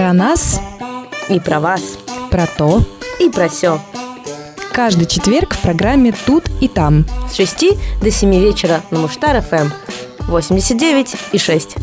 Про нас И про вас. про то. И про все. Каждый четверг в программе «Тут и там». С 6 до 7 вечера на Муштар ФМ. 89 и 6.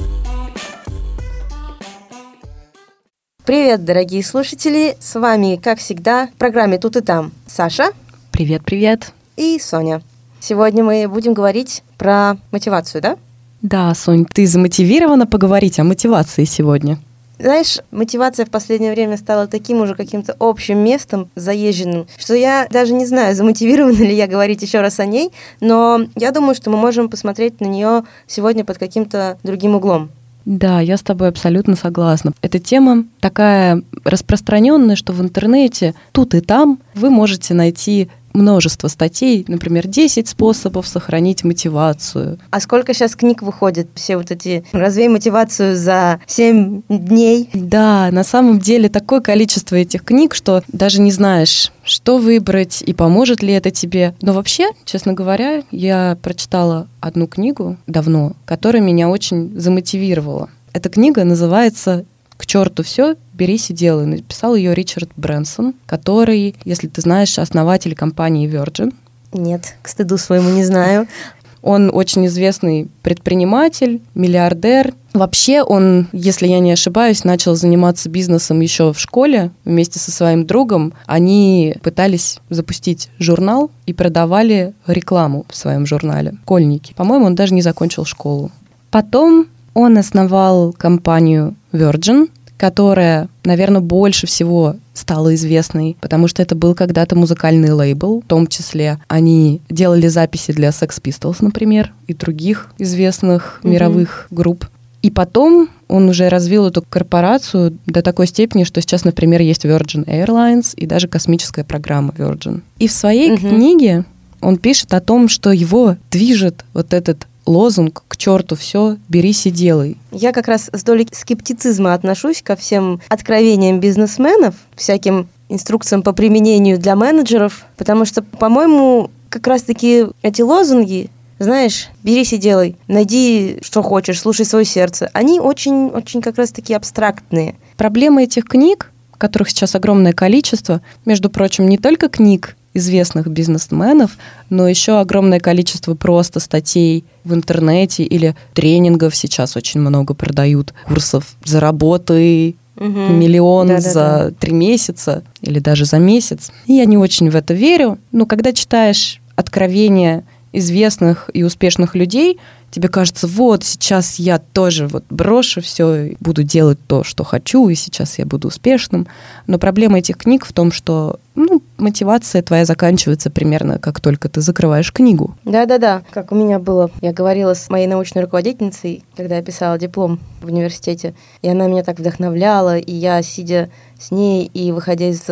Привет, дорогие слушатели! С вами, как всегда, в программе «Тут и там» Саша Привет-привет. и Соня. Сегодня мы будем говорить про мотивацию, да? Да, Сонь, ты замотивирована поговорить о мотивации сегодня? Знаешь, мотивация в последнее время стала таким уже каким-то общим местом заезженным, что я даже не знаю, замотивирована ли я говорить еще раз о ней, но я думаю, что мы можем посмотреть на нее сегодня под каким-то другим углом. Да, я с тобой абсолютно согласна. Эта тема такая распространенная, что в интернете тут и там вы можете найти множество статей, например, 10 способов сохранить мотивацию. А сколько сейчас книг выходит? Все вот эти «Развей мотивацию за 7 дней». Да, на самом деле такое количество этих книг, что даже не знаешь, что выбрать и поможет ли это тебе. Но вообще, честно говоря, я прочитала одну книгу давно, которая меня очень замотивировала. Эта книга называется «К черту все, берись и делай». Написал ее Ричард Брэнсон, который, если ты знаешь, основатель компании Virgin. Нет, к стыду своему не знаю. Он очень известный предприниматель, миллиардер. Вообще он, если я не ошибаюсь, начал заниматься бизнесом еще в школе вместе со своим другом. Они пытались запустить журнал и продавали рекламу в своем журнале. Школьники. По-моему, он даже не закончил школу. Потом он основал компанию Virgin, которая, наверное, больше всего стала известной, потому что это был когда-то музыкальный лейбл, в том числе они делали записи для Sex Pistols, например, и других известных Мгм. мировых групп. И потом он уже развил эту корпорацию до такой степени, что сейчас, например, есть Virgin Airlines и даже космическая программа Virgin. И в своей Мгм. книге он пишет о том, что его движет вот этот лозунг «К черту все, берись и делай». Я как раз с долей скептицизма отношусь ко всем откровениям бизнесменов, всяким инструкциям по применению для менеджеров, потому что, по-моему, как раз-таки эти лозунги, знаешь, берись и делай, найди, что хочешь, слушай свое сердце, они очень-очень как раз-таки абстрактные. Проблема этих книг, которых сейчас огромное количество, между прочим, не только книг известных бизнесменов, но еще огромное количество просто статей в интернете или тренингов сейчас очень много продают, курсов «Заработай Мгм. миллион Да-да-да. за три месяца или даже за месяц». И я не очень в это верю, но когда читаешь откровения известных и успешных людей, тебе кажется, вот сейчас я тоже вот брошу все, буду делать то, что хочу, и сейчас я буду успешным. Но проблема этих книг в том, что ну, мотивация твоя заканчивается примерно как только ты закрываешь книгу. Да-да-да, как у меня было. Я говорила с моей научной руководительницей, когда я писала диплом в университете, и она меня так вдохновляла, и я, сидя с ней и выходя из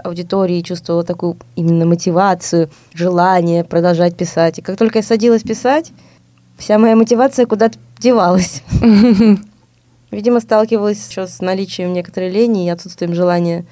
аудитории, чувствовала такую именно мотивацию, желание продолжать писать. И как только я садилась писать, вся моя мотивация куда-то девалась. Видимо, сталкивалась еще с наличием некоторой лени и отсутствием желания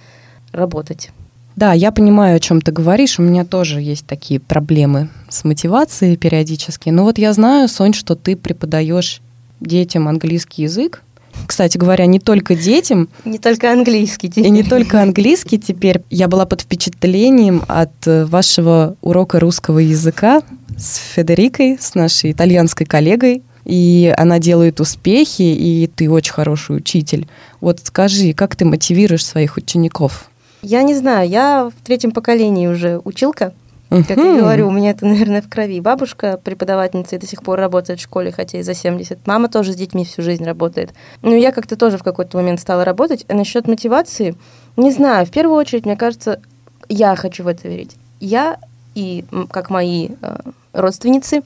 работать. Да, я понимаю, о чем ты говоришь. У меня тоже есть такие проблемы с мотивацией периодически. Но вот я знаю, Сонь, что ты преподаешь детям английский язык. Кстати говоря, не только детям, Не только английский. и не только английский теперь. Я была под впечатлением от э, вашего урока русского языка с Федерикой, с нашей итальянской коллегой. И она делает успехи, и ты очень хороший учитель. Вот скажи, как ты мотивируешь своих учеников? Я не знаю, я в третьем поколении уже училка. Как я говорю, у меня это, наверное, в крови. Бабушка преподавательница и до сих пор работает в школе, хотя и за 70. Мама тоже с детьми всю жизнь работает. Ну, я как-то тоже в какой-то момент стала работать. А насчет мотивации, не знаю, в первую очередь, мне кажется, я хочу в это верить. Я и, как мои э, родственницы,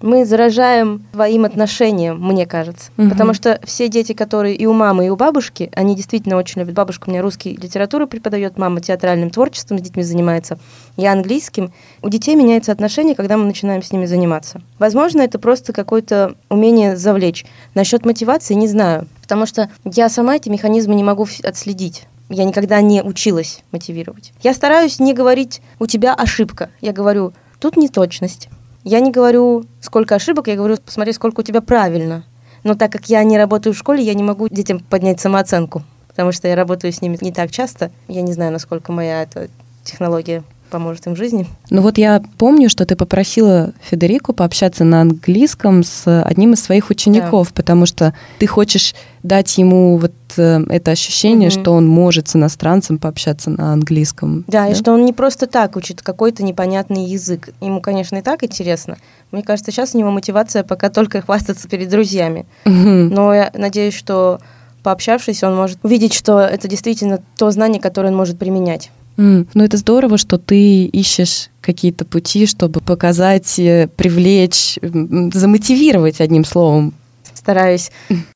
мы заражаем своим отношением, мне кажется. Мгм. Потому что все дети, которые и у мамы, и у бабушки, они действительно очень любят. Бабушка у меня русский литературу преподает, мама театральным творчеством с детьми занимается, я английским. У детей меняется отношение, когда мы начинаем с ними заниматься. Возможно, это просто какое-то умение завлечь. Насчет мотивации не знаю, потому что я сама эти механизмы не могу отследить. Я никогда не училась мотивировать. Я стараюсь не говорить «у тебя ошибка». Я говорю «тут неточность». Я не говорю, сколько ошибок, я говорю, посмотри, сколько у тебя правильно. Но так как я не работаю в школе, я не могу детям поднять самооценку. потому что я работаю с ними не так часто. Я не знаю, насколько моя эта технология поможет им в жизни. Ну вот я помню, что ты попросила Федерику пообщаться на английском с одним из своих учеников, да. потому что ты хочешь дать ему вот э, это ощущение, угу. что он может с иностранцем пообщаться на английском. Да, да, и что он не просто так учит какой-то непонятный язык. Ему, конечно, и так интересно. Мне кажется, сейчас у него мотивация пока только хвастаться перед друзьями. Угу. Но я надеюсь, что пообщавшись, он может увидеть, что это действительно то знание, которое он может применять. Mm. Ну, это здорово, что ты ищешь какие-то пути, чтобы показать, э, привлечь, замотивировать одним словом. Стараюсь.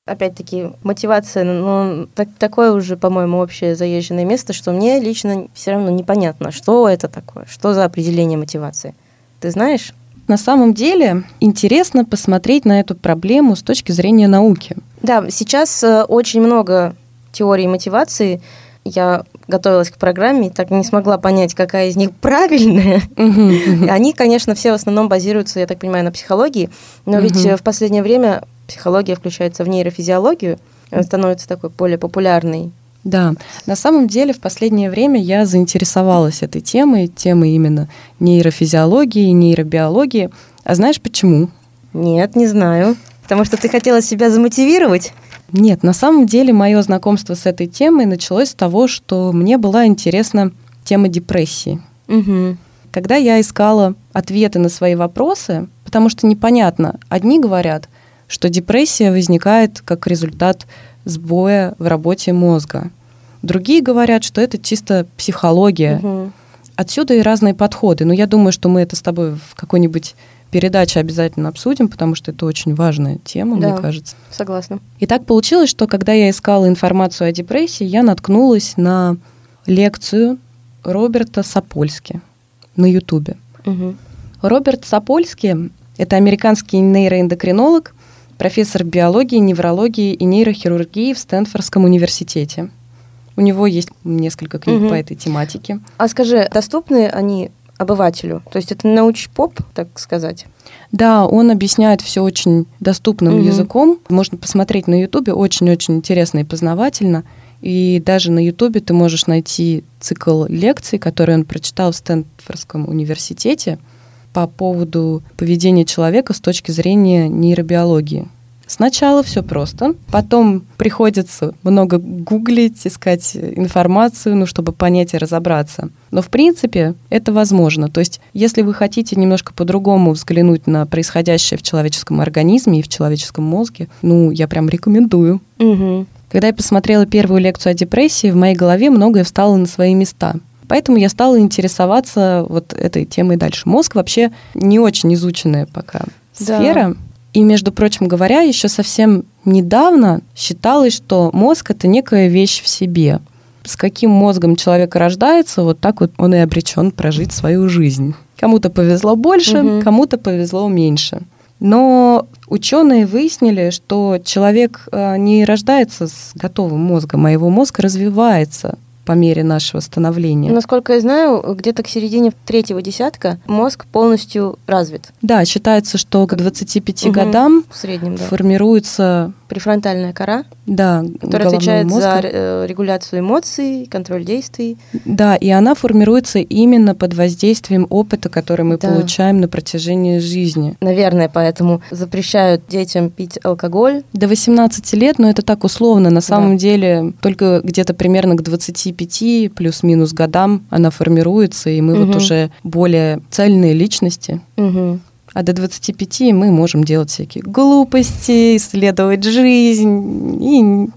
Опять-таки, мотивация, ну, так, такое уже, по-моему, общее заезженное место, что мне лично все равно непонятно, что это такое, что за определение мотивации. Ты знаешь? На самом деле интересно посмотреть на эту проблему с точки зрения науки. Да, сейчас э, очень много теорий мотивации, я готовилась к программе и так не смогла понять, какая из них правильная. Они, конечно, все в основном базируются, я так понимаю, на психологии, но ведь в последнее время психология включается в нейрофизиологию, она становится такой более популярной. Да, на самом деле в последнее время я заинтересовалась этой темой, темой именно нейрофизиологии, нейробиологии. А знаешь почему? Нет, не знаю. Потому что ты хотела себя замотивировать? Нет, на самом деле мое знакомство с этой темой началось с того, что мне была интересна тема депрессии. Угу. Когда я искала ответы на свои вопросы, потому что непонятно, одни говорят, что депрессия возникает как результат сбоя в работе мозга. Другие говорят, что это чисто психология. Угу. Отсюда и разные подходы. Но я думаю, что мы это с тобой в какой-нибудь передаче обязательно обсудим, потому что это очень важная тема, да, мне кажется. Согласна. И так получилось, что когда я искала информацию о депрессии, я наткнулась на лекцию Роберта Сапольски на Ютубе. Угу. Роберт Сапольски – это американский нейроэндокринолог, профессор биологии, неврологии и нейрохирургии в Стэнфордском университете. У него есть несколько книг угу. по этой тематике. А скажи, доступны они обывателю. То есть это науч-поп, так сказать. Да, он объясняет все очень доступным угу. языком. Можно посмотреть на Ютубе, очень-очень интересно и познавательно. И даже на Ютубе ты можешь найти цикл лекций, который он прочитал в Стэнфордском университете по поводу поведения человека с точки зрения нейробиологии. Сначала все просто, потом приходится много гуглить, искать информацию, ну, чтобы понять и разобраться. Но, в принципе, это возможно. То есть, если вы хотите немножко по-другому взглянуть на происходящее в человеческом организме и в человеческом мозге, ну, я прям рекомендую. Угу. Когда я посмотрела первую лекцию о депрессии, в моей голове многое встало на свои места. Поэтому я стала интересоваться вот этой темой дальше. Мозг вообще не очень изученная пока сфера. И, между прочим говоря, еще совсем недавно считалось, что мозг это некая вещь в себе. С каким мозгом человек рождается, вот так вот он и обречен прожить свою жизнь. Кому-то повезло больше, угу. кому-то повезло меньше. Но ученые выяснили, что человек э, не рождается с готовым мозгом, а его мозг развивается по мере нашего становления. Насколько я знаю, где-то к середине третьего десятка мозг полностью развит. Да, считается, что к 25 угу, годам в среднем, да. формируется префронтальная кора, да, которая отвечает мозга. за э, регуляцию эмоций, контроль действий. Да, и она формируется именно под воздействием опыта, который мы да. получаем на протяжении жизни. Наверное, поэтому запрещают детям пить алкоголь. До 18 лет, но это так условно. На самом да. деле только где-то примерно к 25 плюс-минус годам она формируется, и мы угу. вот уже более цельные личности. Угу. А до 25 мы можем делать всякие глупости, исследовать жизнь, и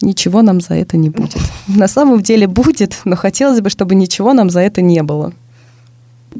ничего нам за это не будет. На самом деле будет, но хотелось бы, чтобы ничего нам за это не было.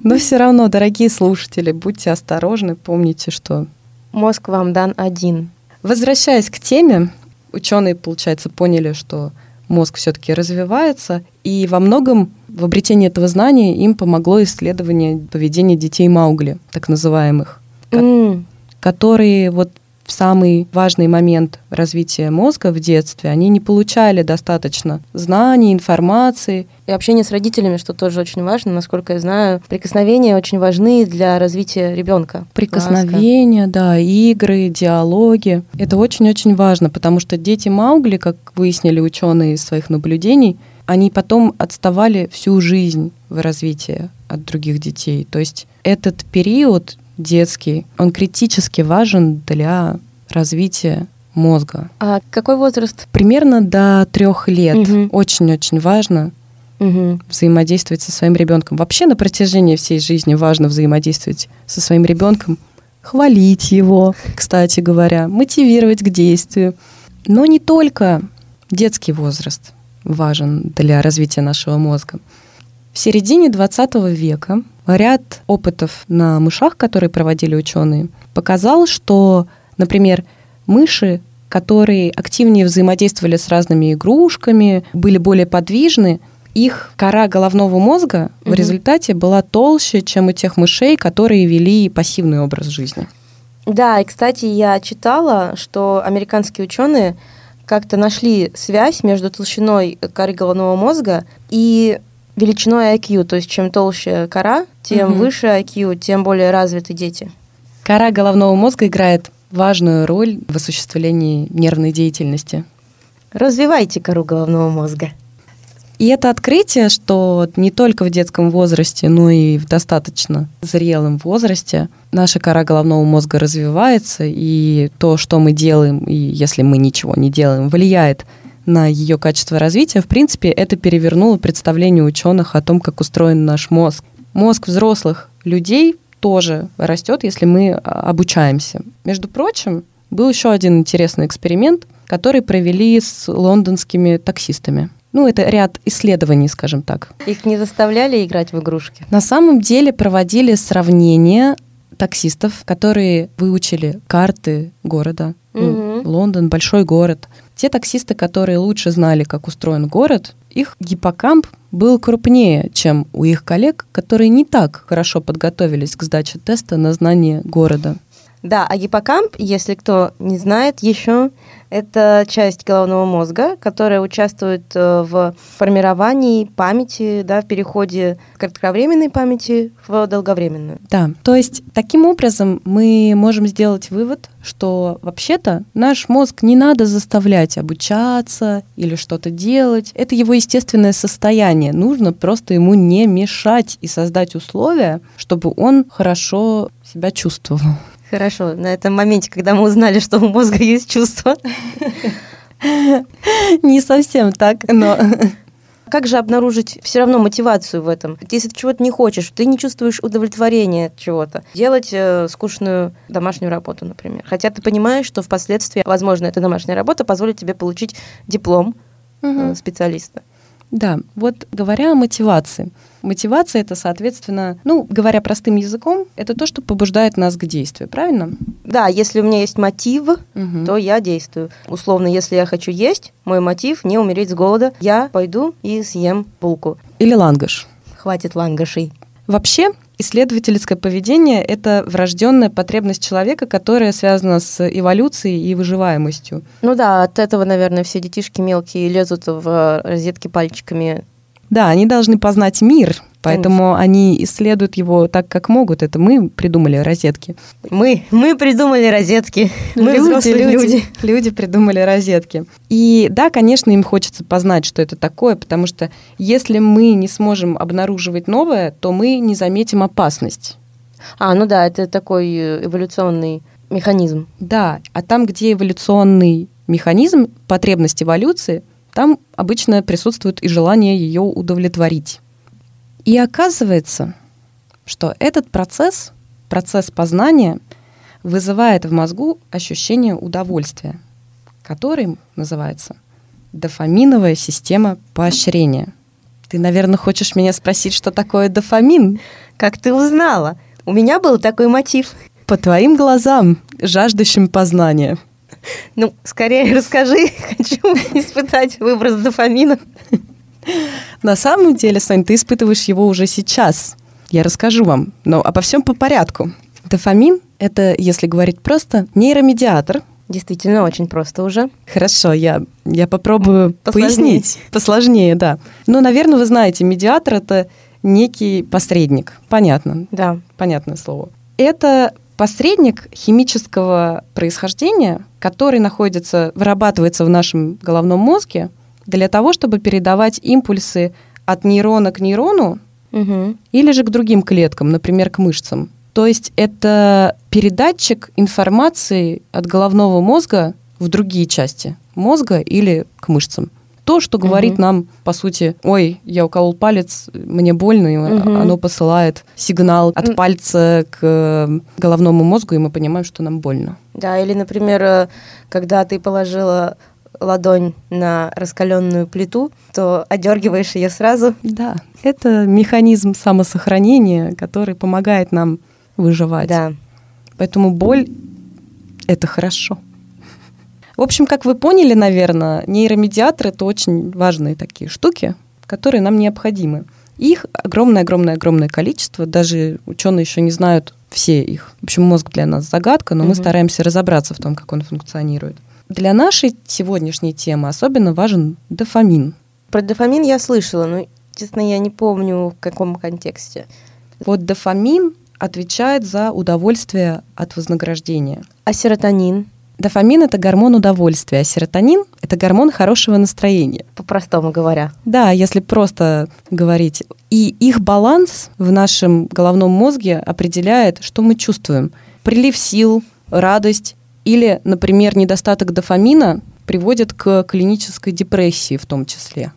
Но все равно, дорогие слушатели, будьте осторожны, помните, что... Мозг вам дан один. Возвращаясь к теме, ученые, получается, поняли, что мозг все-таки развивается, и во многом в обретении этого знания им помогло исследование поведения детей Маугли, так называемых, mm. которые вот в самый важный момент развития мозга в детстве они не получали достаточно знаний, информации. И общение с родителями, что тоже очень важно, насколько я знаю, прикосновения очень важны для развития ребенка. Прикосновения, Ласка. да, игры, диалоги. Это очень-очень важно, потому что дети Маугли, как выяснили ученые из своих наблюдений, они потом отставали всю жизнь в развитии от других детей. То есть этот период детский, он критически важен для развития мозга. А какой возраст? Примерно до трех лет. Очень-очень важно угу. взаимодействовать со своим ребенком. Вообще на протяжении всей жизни важно взаимодействовать со своим ребенком, хвалить его, кстати говоря, мотивировать к действию. Но не только детский возраст важен для развития нашего мозга. В середине 20 века ряд опытов на мышах, которые проводили ученые, показал, что, например, мыши, которые активнее взаимодействовали с разными игрушками, были более подвижны, их кора головного мозга угу. в результате была толще, чем у тех мышей, которые вели пассивный образ жизни. Да, и, кстати, я читала, что американские ученые как-то нашли связь между толщиной коры головного мозга и величиной IQ, то есть чем толще кора, тем угу. выше IQ, тем более развиты дети. Кора головного мозга играет важную роль в осуществлении нервной деятельности. Развивайте кору головного мозга. И это открытие, что не только в детском возрасте, но и в достаточно зрелом возрасте наша кора головного мозга развивается, и то, что мы делаем, и если мы ничего не делаем, влияет на ее качество развития, в принципе, это перевернуло представление ученых о том, как устроен наш мозг. Мозг взрослых людей тоже растет, если мы а, обучаемся. Между прочим, был еще один интересный эксперимент, который провели с лондонскими таксистами. Ну, это ряд исследований, скажем так. Их не заставляли играть в игрушки? На самом деле проводили сравнение таксистов, которые выучили карты города. Угу. Ну, Лондон большой город. Те таксисты, которые лучше знали, как устроен город, их гиппокамп был крупнее, чем у их коллег, которые не так хорошо подготовились к сдаче теста на знание города. Да, а гиппокамп, если кто не знает еще, это часть головного мозга, которая участвует э, в формировании памяти, да, в переходе кратковременной памяти в долговременную. Да, то есть таким образом мы можем сделать вывод, что вообще-то наш мозг не надо заставлять обучаться или что-то делать. Это его естественное состояние. Нужно просто ему не мешать и создать условия, чтобы он хорошо себя чувствовал. Хорошо, на этом моменте, когда мы узнали, что у мозга есть чувства. Не совсем так, но... Как же обнаружить все равно мотивацию в этом? Если ты чего-то не хочешь, ты не чувствуешь удовлетворения от чего-то. Делать э, скучную домашнюю работу, например. Хотя ты понимаешь, что впоследствии, возможно, эта домашняя работа позволит тебе получить диплом угу. специалиста. Да, вот говоря о мотивации. Мотивация это, соответственно, ну, говоря простым языком, это то, что побуждает нас к действию, правильно? Да, если у меня есть мотив, угу. то я действую. Условно, если я хочу есть, мой мотив не умереть с голода, я пойду и съем булку. Или лангаш. Хватит лангашей. Вообще, исследовательское поведение – это врожденная потребность человека, которая связана с эволюцией и выживаемостью. Ну да, от этого, наверное, все детишки мелкие лезут в розетки пальчиками да, они должны познать мир, поэтому Конечно. они исследуют его так, как могут. Это мы придумали розетки. Мы, мы придумали розетки. Мы люди, люди. Люди, люди придумали розетки. И да, конечно, им хочется познать, что это такое, потому что если мы не сможем обнаруживать новое, то мы не заметим опасность. А, ну да, это такой э, эволюционный механизм. Да, а там, где эволюционный механизм, потребность эволюции – там обычно присутствует и желание ее удовлетворить. И оказывается, что этот процесс, процесс познания, вызывает в мозгу ощущение удовольствия, который называется дофаминовая система поощрения. Ты, наверное, хочешь меня спросить, что такое дофамин? Как ты узнала? У меня был такой мотив. По твоим глазам, жаждущим познания. Ну, скорее расскажи, хочу испытать выброс дофамина. На самом деле, Сонь, ты испытываешь его уже сейчас. Я расскажу вам, но обо всем по порядку. Дофамин Это, если говорить просто, нейромедиатор. Действительно, очень просто уже. Хорошо, я, я попробую Посложнее. пояснить. Посложнее, да. Ну, наверное, вы знаете, медиатор — это некий посредник. Понятно, Да. понятное слово. Это посредник химического происхождения, который находится, вырабатывается в нашем головном мозге для того, чтобы передавать импульсы от нейрона к нейрону Мгм. или же к другим клеткам, например, к мышцам. То есть это передатчик информации от головного мозга в другие части мозга или к мышцам. То, что говорит Мгм. нам, по сути, ой, я уколол палец, мне больно, и Мгм. оно посылает сигнал от пальца к э, головному мозгу, и мы понимаем, что нам больно. Да, или, например, э, когда ты положила ладонь на раскаленную плиту, то одергиваешь ее сразу. Да, это механизм самосохранения, который помогает нам выживать. Да. Поэтому боль — это хорошо. В общем, как вы поняли, наверное, нейромедиаторы — это очень важные такие штуки, которые нам необходимы. Их огромное-огромное-огромное количество, даже ученые еще не знают все их. В общем, мозг для нас загадка, но мы Мгм. стараемся разобраться в том, как он функционирует. Для нашей сегодняшней темы особенно важен дофамин. Про дофамин я слышала, но, честно, я не помню, в каком контексте. Вот дофамин отвечает за удовольствие от вознаграждения. А серотонин? Дофамин — это гормон удовольствия, а серотонин — это гормон хорошего настроения. По-простому говоря. Да, если просто говорить. И их баланс в нашем головном мозге определяет, что мы чувствуем. Прилив сил, радость или, например, недостаток дофамина приводит к клинической депрессии в том числе.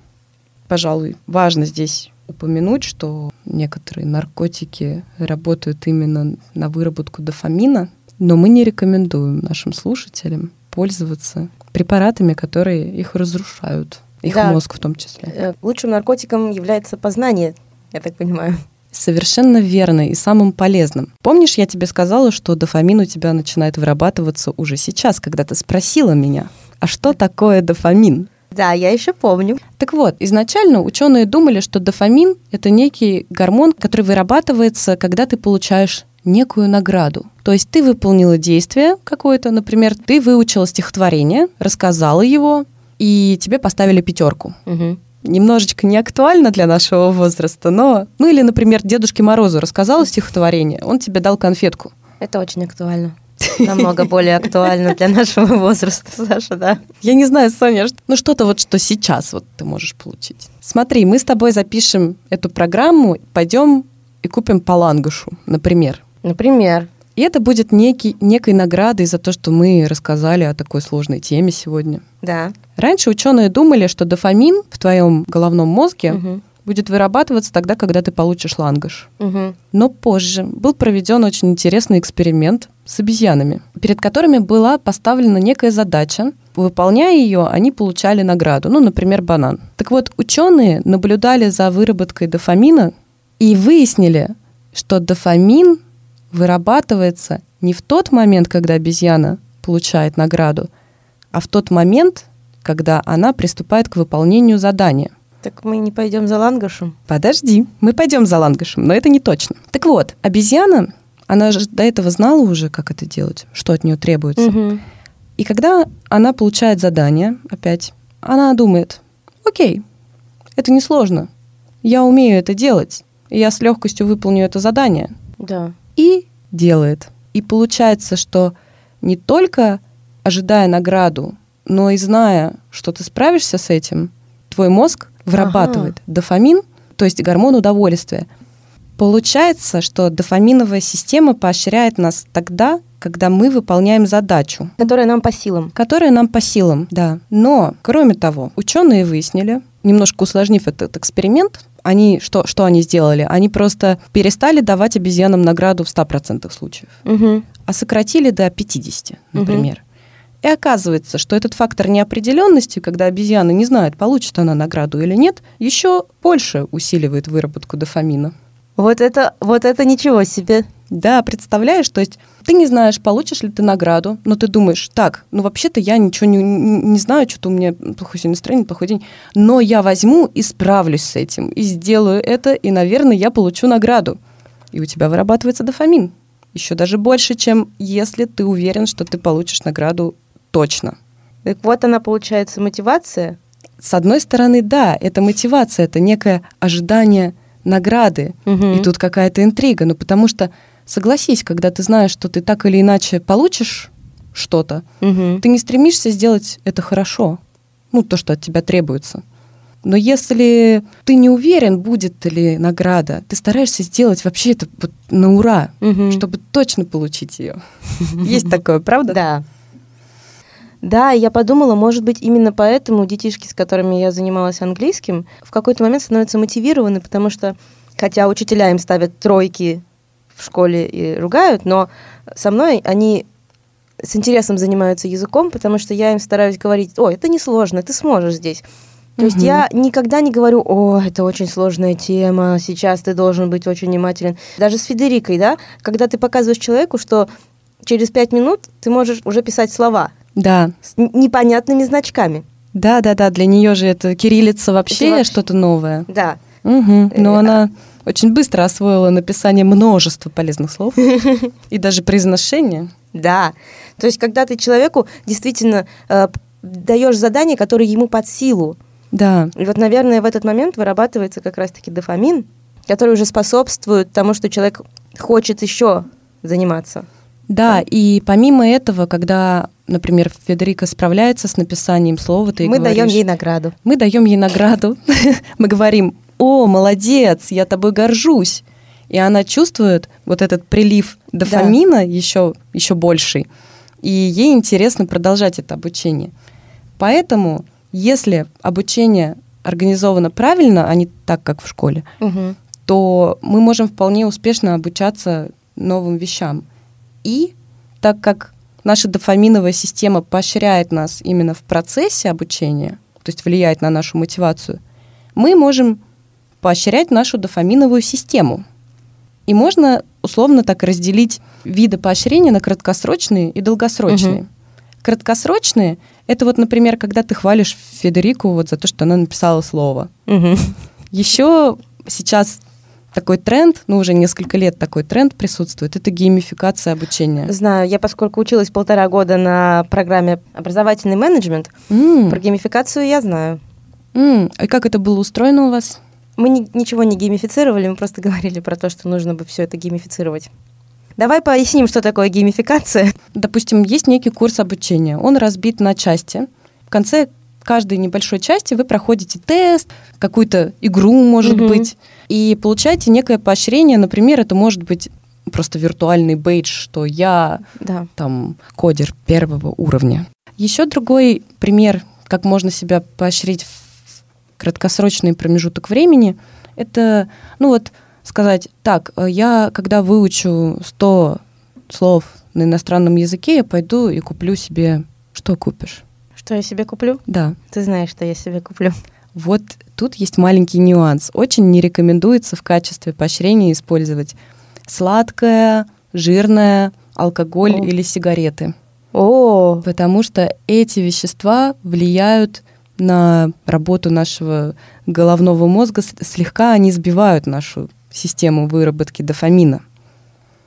Пожалуй, важно здесь упомянуть, что некоторые наркотики работают именно на выработку дофамина, но мы не рекомендуем нашим слушателям пользоваться препаратами, которые их разрушают, их Да. мозг в том числе. Э, Лучшим наркотиком является познание, я так понимаю. Совершенно верно и самым полезным. Помнишь, я тебе сказала, что дофамин у тебя начинает вырабатываться уже сейчас, когда ты спросила меня, а что такое дофамин? Да, я еще помню. Так вот, изначально ученые думали, что дофамин — это некий гормон, который вырабатывается, когда ты получаешь некую награду. То есть ты выполнила действие какое-то, например, ты выучила стихотворение, рассказала его, и тебе поставили пятерку. Мгм. Немножечко не актуально для нашего возраста, но... Ну или, например, Дедушке Морозу рассказала стихотворение, он тебе дал конфетку. Это очень актуально. Намного более актуально для нашего возраста, Саша, да. Я не знаю, Соня, ш- ну что-то вот, что сейчас вот ты можешь получить. Смотри, мы с тобой запишем эту программу, пойдем и купим по лангушу, например. Например, И это будет некий, некой наградой за то, что мы рассказали о такой сложной теме сегодня. да. Раньше ученые думали, что дофамин в твоем головном мозге Мгм. будет вырабатываться тогда, когда ты получишь лангуш. Мгм. Но позже был проведен очень интересный эксперимент с обезьянами, перед которыми была поставлена некая задача. Выполняя ее, они получали награду, ну, например, банан. Так вот, ученые наблюдали за выработкой дофамина и выяснили, что дофамин вырабатывается не в тот момент, когда обезьяна получает награду, а в тот момент, когда она приступает к выполнению задания. Так мы не пойдем за лангашем? Подожди, мы пойдем за лангашем, но это не точно. Так вот, обезьяна, она же до этого знала уже, как это делать, что от нее требуется. Мгм. И когда она получает задание, опять, она думает, окей, это несложно, я умею это делать, и я с легкостью выполню это задание. Да. И делает. И получается, что не только ожидая награду, но и зная, что ты справишься с этим, твой мозг вырабатывает дофамин, то есть гормон удовольствия. Получается, что дофаминовая система поощряет нас тогда, когда мы выполняем задачу, Которая нам по силам. которая нам по силам, да. Но, кроме того, ученые выяснили, немножко усложнив этот эксперимент, они, что, что они сделали? Они просто перестали давать обезьянам награду в 100% случаев, Мгм. а сократили до 50, Мгм. например. И оказывается, что этот фактор неопределенности, когда обезьяна не знает, получит она награду или нет, еще больше усиливает выработку дофамина. Вот это, вот это ничего себе. Да, представляешь, то есть ты не знаешь, получишь ли ты награду, но ты думаешь, так, ну вообще-то я ничего не, не- знаю, что-то у меня плохое сегодня настроение, плохой день, но я возьму и справлюсь с этим, и сделаю это, и, наверное, я получу награду. И у тебя вырабатывается дофамин. еще даже больше, чем если ты уверен, что ты получишь награду точно. Так вот она получается мотивация. С одной стороны, да, это мотивация, это некое ожидание награды. Угу. И тут какая-то интрига. Ну, потому что, согласись, когда ты знаешь, что ты так или иначе получишь что-то, Угу. ты не стремишься сделать это хорошо. Ну, то, что от тебя требуется. Но если ты не уверен, будет ли награда, ты стараешься сделать вообще это вот на ура, Мгм. чтобы точно получить ее. Есть такое, правда? Да. Да, я подумала, может быть, именно поэтому детишки, с которыми я занималась английским, в какой-то момент становятся мотивированы, потому что, хотя учителя им ставят тройки в школе и ругают, но со мной они с интересом занимаются языком, потому что я им стараюсь говорить, ой, это несложно, ты сможешь здесь. То есть Мгм. я никогда не говорю, о, это очень сложная тема, сейчас ты должен быть очень внимателен. Даже с Федерикой, да, когда ты показываешь человеку, что через пять минут ты можешь уже писать слова Да, с непонятными значками. да, да, да. Для нее же это кириллица вообще, Это вообще- что-то новое. Да. Мгм. Но Э, она очень быстро освоила написание множества полезных слов и даже произношение. Да. То есть, когда ты человеку действительно э, даешь задание, которое ему под силу. Да, И вот, наверное, в этот момент вырабатывается как раз-таки дофамин, который уже способствует тому, что человек хочет еще заниматься. да. И помимо этого, когда, например, Федерика справляется с написанием слова, ты Мы даем ей награду. мы даем ей награду. Мы говорим, о, молодец, я тобой горжусь. И она чувствует вот этот прилив дофамина еще, еще больший. И ей интересно продолжать это обучение. Поэтому, если обучение организовано правильно, а не так, как в школе, Мгм. то мы можем вполне успешно обучаться новым вещам. И так как наша дофаминовая система поощряет нас именно в процессе обучения, то есть влияет на нашу мотивацию, мы можем поощрять нашу дофаминовую систему. И можно условно так разделить виды поощрения на краткосрочные и долгосрочные. Мгм. Краткосрочные — это вот, например, когда ты хвалишь Федерику вот за то, что она написала слово. Мгм. Еще сейчас такой тренд, ну уже несколько лет такой тренд присутствует, это геймификация обучения. Знаю, я поскольку училась полтора года на программе образовательный менеджмент, М, про геймификацию я знаю. м, И как это было устроено у вас? Мы ни- ничего не геймифицировали, мы просто говорили про то, что нужно бы все это геймифицировать. Давай поясним, что такое геймификация. Допустим, есть некий курс обучения, он разбит на части. В конце каждой небольшой части вы проходите тест, какую-то игру, может Мгм. быть, и получаете некое поощрение. Например, это может быть просто виртуальный бейдж, что я Да. там кодер первого уровня. Еще другой пример, как можно себя поощрить в краткосрочный промежуток времени, это, ну вот, сказать, так, э, я когда выучу 100 слов на иностранном языке, я пойду и куплю себе... Что купишь? Что я себе куплю? Да. Ты знаешь, что я себе куплю. Вот тут есть маленький нюанс. Очень не рекомендуется в качестве поощрения использовать сладкое, жирное, алкоголь О. или сигареты. О, Потому что эти вещества влияют на работу нашего головного мозга, слегка они сбивают нашу систему выработки дофамина.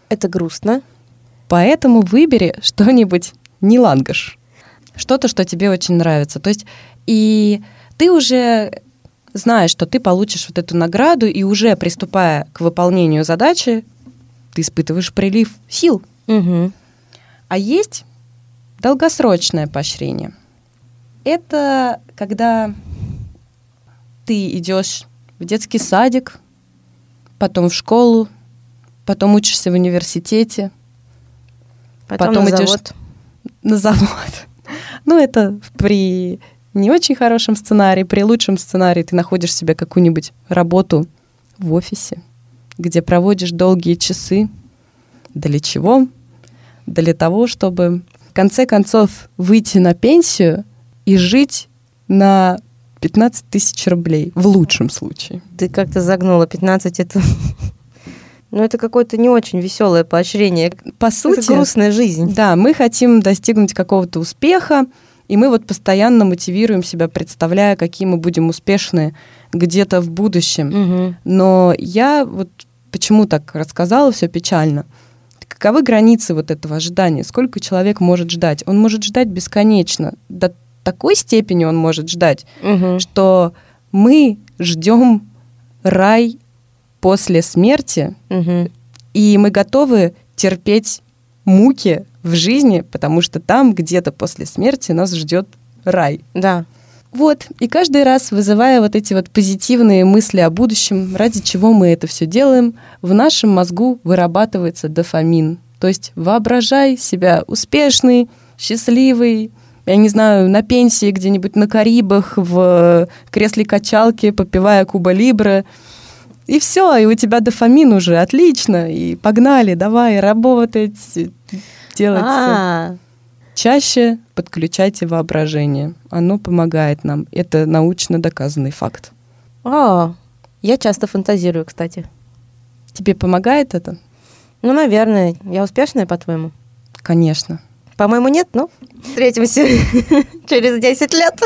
это грустно. Поэтому выбери что-нибудь не лангаш. Что-то, что тебе очень нравится. То есть и ты уже знаешь, что ты получишь вот эту награду, и уже приступая к выполнению задачи, ты испытываешь прилив сил. Мгм. А есть долгосрочное поощрение. Это когда ты идешь в детский садик, потом в школу, потом учишься в университете, Потом, Потом на идешь- завод. на завод. Ну, это при не очень хорошем сценарии, при лучшем сценарии ты находишь себе какую-нибудь работу в офисе, где проводишь долгие часы. Для чего? Для того, чтобы в конце концов выйти на пенсию и жить на 15 тысяч рублей, в лучшем случае. Ты как-то загнула 15 это... Ну, это какое-то не очень веселое поощрение. По Это сути, грустная жизнь. Да, мы хотим достигнуть какого-то успеха, и мы вот постоянно мотивируем себя, представляя, какие мы будем успешны где-то в будущем. Мгм. Но я вот почему так рассказала все печально. каковы границы вот этого ожидания? Сколько человек может ждать? Он может ждать бесконечно. До такой степени он может ждать, Мгм. что мы ждем рай после смерти, Мгм. и мы готовы терпеть муки в жизни, потому что там где-то после смерти нас ждет рай. Да. Вот, и каждый раз, вызывая вот эти вот позитивные мысли о будущем, ради чего мы это все делаем, в нашем мозгу вырабатывается дофамин. То есть воображай себя успешный, счастливый, я не знаю, на пенсии где-нибудь на Карибах, в кресле качалки, попивая Куба Либре. И все, и у тебя дофамин уже, отлично, и погнали, давай работать, делать. всё. А, Чаще подключайте воображение. Оно помогает нам. Это научно доказанный факт. О, я часто фантазирую, кстати. Тебе помогает это? Ну, наверное. Я успешная, по-твоему? Конечно. По-моему, нет, но встретимся через 10 лет.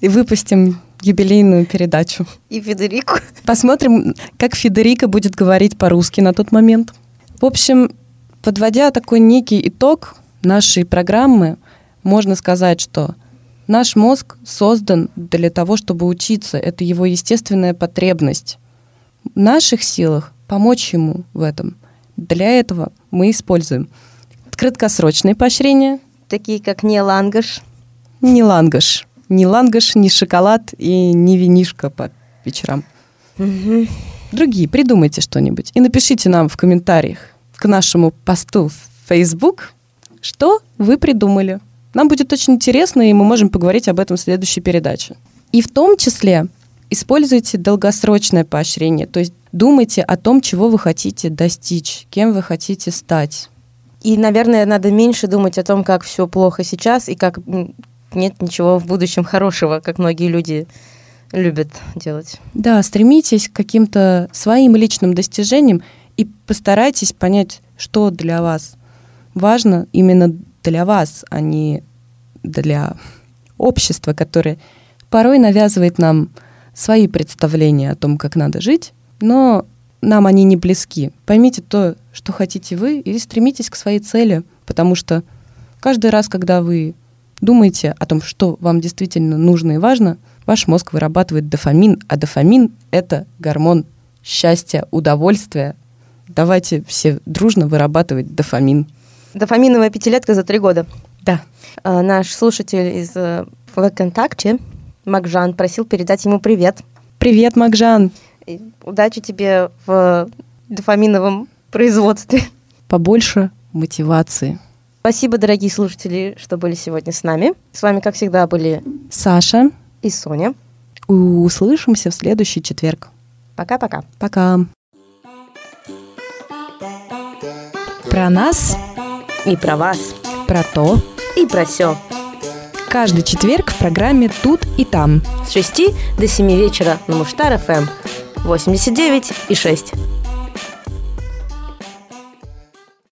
И выпустим юбилейную передачу. И Федерику. Посмотрим, как Федерика будет говорить по-русски на тот момент. В общем, подводя такой некий итог нашей программы, можно сказать, что наш мозг создан для того, чтобы учиться. Это его естественная потребность. В наших силах помочь ему в этом. Для этого мы используем краткосрочные поощрения, Такие, как не лангаш. не лангаш. Не лангаш, не шоколад и не винишко по вечерам. Другие, придумайте что-нибудь и напишите нам в комментариях к нашему посту в Facebook, что вы придумали. Нам будет очень интересно, и мы можем поговорить об этом в следующей передаче. И в том числе используйте долгосрочное поощрение, то есть думайте о том, чего вы хотите достичь, кем вы хотите стать. И, наверное, надо меньше думать о том, как все плохо сейчас и как нет ничего в будущем хорошего, как многие люди любят делать. Да, стремитесь к каким-то своим личным достижениям и постарайтесь понять, что для вас важно именно для вас, а не для общества, которое порой навязывает нам свои представления о том, как надо жить, но нам они не близки. Поймите то, что хотите вы, и стремитесь к своей цели, потому что каждый раз, когда вы думаете о том, что вам действительно нужно и важно, ваш мозг вырабатывает дофамин, а дофамин — это гормон счастья, удовольствия. Давайте все дружно вырабатывать дофамин. Дофаминовая пятилетка за три года. Да. А, Наш слушатель из э, ВКонтакте, Макжан, просил передать ему привет. Привет, Макжан. И удачи тебе в дофаминовом производстве. Побольше мотивации. Спасибо, дорогие слушатели, что были сегодня с нами. С вами, как всегда, были Саша, и Соня. услышимся в следующий четверг. Пока-пока. Пока. Про нас, И про вас, про то. и про все. Каждый четверг в программе «Тут и там». С 6 до 7 вечера на Муштар ФМ 89 и 6.